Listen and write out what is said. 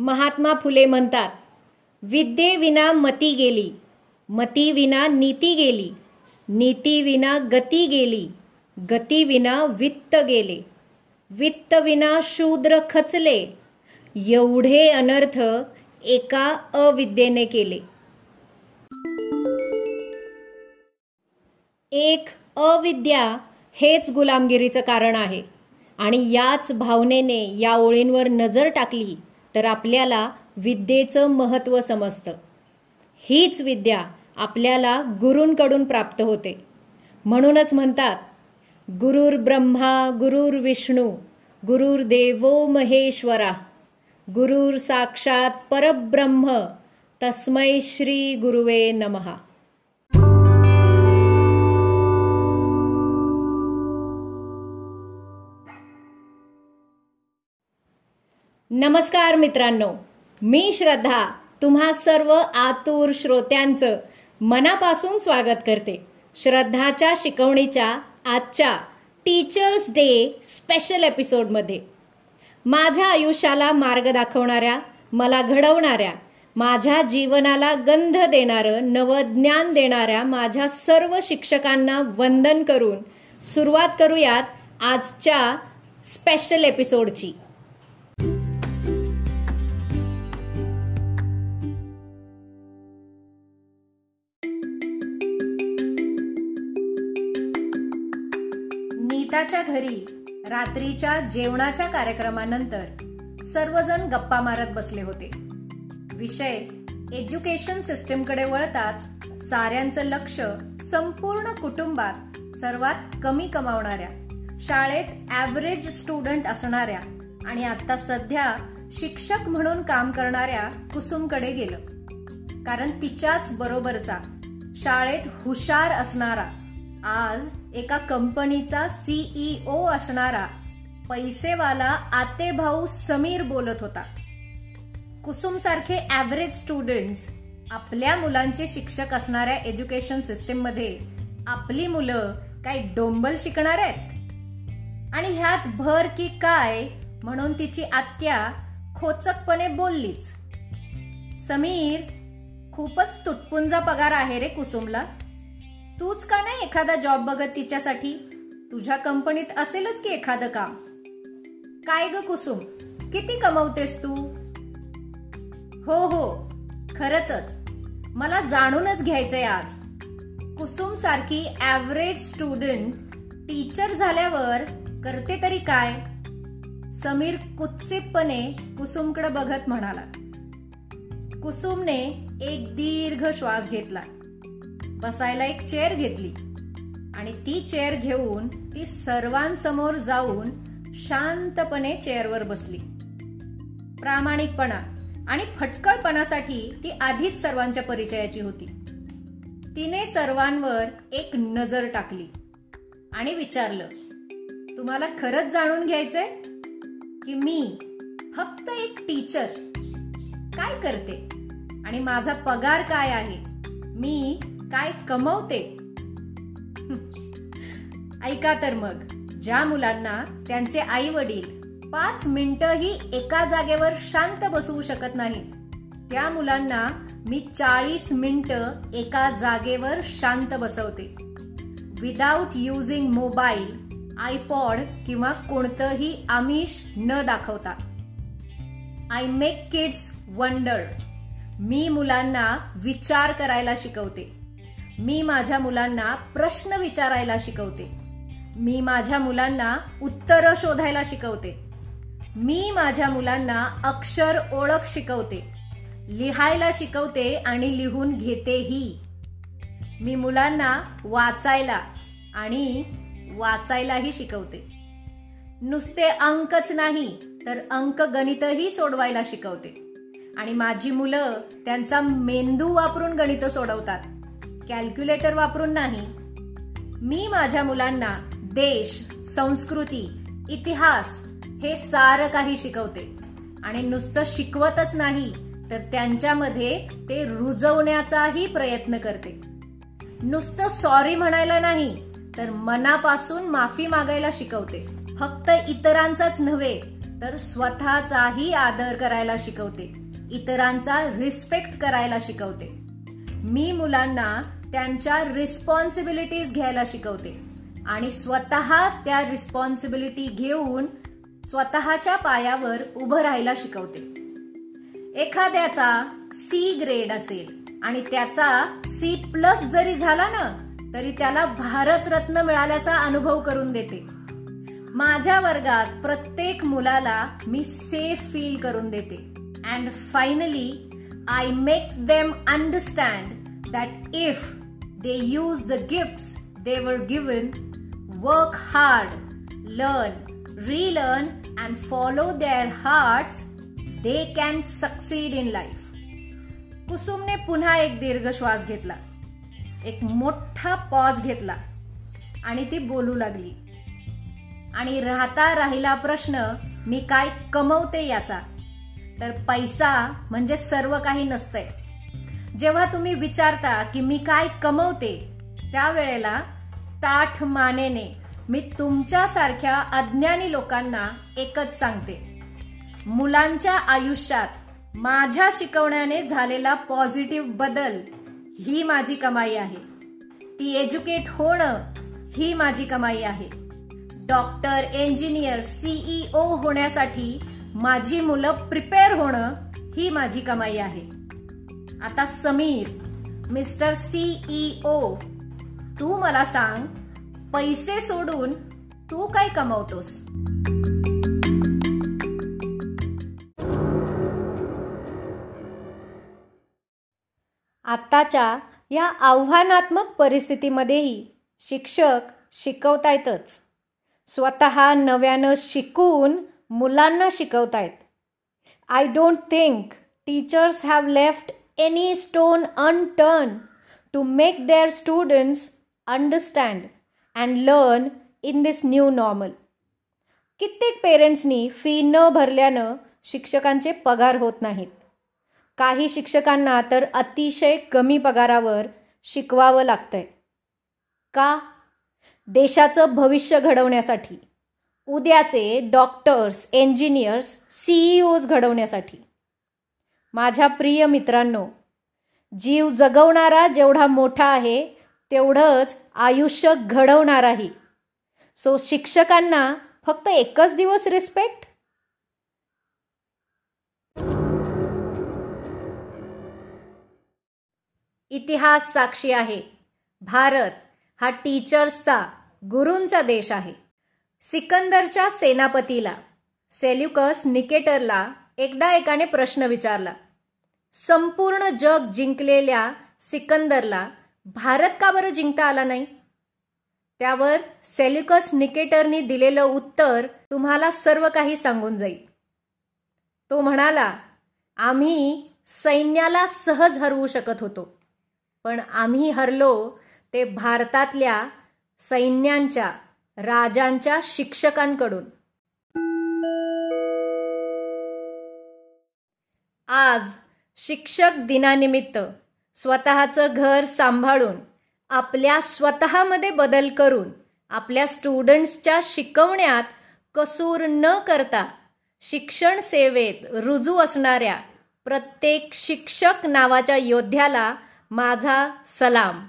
महात्मा फुले म्हणतात विद्येविना मती गेली मतीविना नीती गेली नीतीविना गती गेली गतीविना वित्त गेले वित्तविना शूद्र खचले एवढे अनर्थ एका अविद्येने केले. एक अविद्या हेच गुलामगिरीचं कारण आहे. आणि याच भावनेने या ओळींवर नजर टाकली तर आपल्याला विद्येचं महत्त्व समजतं. हीच विद्या आपल्याला गुरूंकडून प्राप्त होते. म्हणूनच म्हणतात गुरुर ब्रह्मा गुरुर विष्णू गुरुर देवो महेश्वरा गुरुर साक्षात परब्रह्म तस्मै श्री गुरुवे नमहा नमस्कार मित्रांनो मी श्रद्धा तुम्हा सर्व आतुर श्रोत्यांचं मनापासून स्वागत करते. श्रद्धाच्या शिकवणीच्या आजच्या टीचर्स डे स्पेशल एपिसोडमध्ये माझ्या आयुष्याला मार्ग दाखवणाऱ्या मला घडवणाऱ्या माझ्या जीवनाला गंध देणारं नवज्ञान देणाऱ्या माझ्या सर्व शिक्षकांना वंदन करून सुरुवात करूयात आजच्या स्पेशल एपिसोडची मित्राच्या घरी रात्रीच्या जेवणाच्या कार्यक्रमानंतर सर्वजण गप्पा मारत बसले होते. विषय एज्युकेशन सिस्टीमकडे वळताच साऱ्यांचं लक्ष संपूर्ण कुटुंबात सर्वात कमी कमावणाऱ्या शाळेत ॲव्हरेज स्टुडंट असणाऱ्या आणि आता सध्या शिक्षक म्हणून काम करणाऱ्या कुसुमकडे गेलं. कारण तिच्याच बरोबरचा शाळेत हुशार असणारा आज एका कंपनीचा सीईओ असणारा पैसेवाला आते भाऊ समीर बोलत होता. कुसुम सारखे ॲव्हरेज स्टुडंट्स आपल्या मुलांचे शिक्षक असणाऱ्या एज्युकेशन सिस्टीममध्ये आपली मुलं काय डोंबल शिकणार आहेत? आणि ह्यात भर की काय म्हणून तिची आत्या खोचकपणे बोललीच. समीर खूपच तुटपुंजा पगार आहे रे कुसुमला. तूच का नाही एखादा जॉब बघत तिच्यासाठी? तुझ्या कंपनीत असेलच की एखादं काम? काय ग कुसुम? किती कमवतेस तू? हो हो खरच मला जाणूनच घ्यायचंय आज. कुसुम सारखी ॲव्हरेज स्टुडंट टीचर झाल्यावर करते तरी काय? समीर कुत्सितपणे कुसुमकडे बघत म्हणाला. कुसुमने एक दीर्घ श्वास घेतला. बसायला एक चेअर घेतली. आणि ती चेअर घेऊन ती सर्वांसमोर जाऊन शांतपणे चेअरवर बसली. प्रामाणिकपणा आणि फटकळपणासाठी ती आधीच सर्वांच्या परिचयाची होती. तिने सर्वांवर एक नजर टाकली आणि विचारलं तुम्हाला खरंच जाणून घ्यायचंय की मी फक्त एक टीचर काय करते? आणि माझा पगार काय आहे? मी काय कमवते? ऐका तर मग ज्या मुलांना त्यांचे आई वडील पाच मिनिटही एका जागेवर शांत बसवू शकत नाही त्या मुलांना मी चाळीस मिनिट एका जागेवर शांत बसवते. विदाउट युझिंग मोबाईल आयपॉड किंवा कोणतंही आमिष न दाखवता. आय मेक किड्स वंडर मी मुलांना विचार करायला शिकवते. मी माझ्या मुलांना प्रश्न विचारायला शिकवते. मी माझ्या मुलांना उत्तर शोधायला शिकवते. मी माझ्या मुलांना अक्षर ओळख शिकवते. लिहायला शिकवते आणि लिहून घेतेही. मी मुलांना वाचायला आणि वाचायलाही शिकवते. नुसते अंकच नाही तर अंक गणितही सोडवायला शिकवते. आणि माझी मुलं त्यांचा मेंदू वापरून गणित सोडवतात. कॅल्क्युलेटर वापरून नाही. मी माझ्या मुलांना देश संस्कृती इतिहास हे सारं काही शिकवते. आणि नुसतं शिकवतच नाही तर त्यांच्यामध्ये ते रुजवण्याचाही प्रयत्न करते. नुसतं सॉरी म्हणायला नाही तर मनापासून माफी मागायला शिकवते. फक्त इतरांचाच नव्हे तर स्वतःचाही आदर करायला शिकवते. इतरांचा रिस्पेक्ट करायला शिकवते. मी मुलांना त्यांच्या रिस्पॉन्सिबिलिटीज घ्यायला शिकवते. आणि स्वतःच त्या रिस्पॉन्सिबिलिटी घेऊन स्वतःच्या पायावर उभं राहायला शिकवते. एखाद्याचा सी ग्रेड असेल आणि त्याचा सी प्लस जरी झाला ना तरी त्याला भारतरत्न मिळाल्याचा अनुभव करून देते. माझ्या वर्गात प्रत्येक मुलाला मी सेफ फील करून देते. And finally I make them understand that if they use the gifts they were given work hard learn relearn, and follow their hearts they can succeed in life कुसुमने पुन्हा एक दीर्घ श्वास घेतला. एक मोठा पॉज घेतला. आणि ती बोलू लागली. आणि राहता राहिला प्रश्न मी काय कमवते याचा? तर पैसा म्हणजे सर्व काही नसतंय. जेव्हा तुम्ही विचारता की मी काय कमवते त्यावेळेला ताठ मानेने मी तुमच्यासारख्या अज्ञानी लोकांना एकच सांगते. मुलांच्या आयुष्यात माझ्या शिकवण्याने झालेला पॉझिटिव्ह बदल ही माझी कमाई आहे. ती एज्युकेट होणं ही माझी कमाई आहे. डॉक्टर इंजिनियर सीईओ होण्यासाठी माझी मुलं प्रिपेअर होणं ही माझी कमाई आहे. आता समीर मिस्टर सीईओ तू मला सांग पैसे सोडून तू काय कमवतोस? आत्ताच्या या आव्हानात्मक परिस्थितीमध्येही शिक्षक शिकवतायतच. स्वतः नव्यानं शिकून मुलांना शिकवतायत. I don't think teachers have left any stone unturned to make their students understand and learn in this new normal कित्येक पेरेंट्सनी फी न भरल्यानं शिक्षकांचे पगार होत नाहीत. काही शिक्षकांना तर अतिशय कमी पगारावर शिकवावं लागतंय. का? देशाचं भविष्य घडवण्यासाठी. उद्याचे डॉक्टर्स इंजिनियर्स सीईओज घडवण्यासाठी. माझ्या प्रिय मित्रांनो जीव जगवणारा जेवढा मोठा आहे तेवढंच आयुष्य घडवणाराही. सो शिक्षकांना फक्त एकच दिवस रिस्पेक्ट इतिहास साक्षी आहे. भारत हा टीचर्सचा गुरूंचा देश आहे. सिकंदरच्या सेनापतीला सेल्युकस निकेटरला एकदा एकाने प्रश्न विचारला. संपूर्ण जग जिंकलेल्या सिकंदरला भारत का बरं जिंकता आला नाही? त्यावर सेल्युकस निकेटरनी दिलेलं उत्तर तुम्हाला सर्व काही सांगून जाईल. तो म्हणाला आम्ही सैन्याला सहज हरवू शकत होतो पण आम्ही हरलो ते भारतातल्या सैन्यांच्या राजांच्या शिक्षकांकडून. आज शिक्षक दिनानिमित्त स्वतःचं घर सांभाळून आपल्या स्वतःमध्ये बदल करून आपल्या स्टुडंट्सच्या शिकवण्यात कसूर न करता शिक्षण सेवेत रुजू असणाऱ्या प्रत्येक शिक्षक नावाच्या योद्ध्याला माझा सलाम.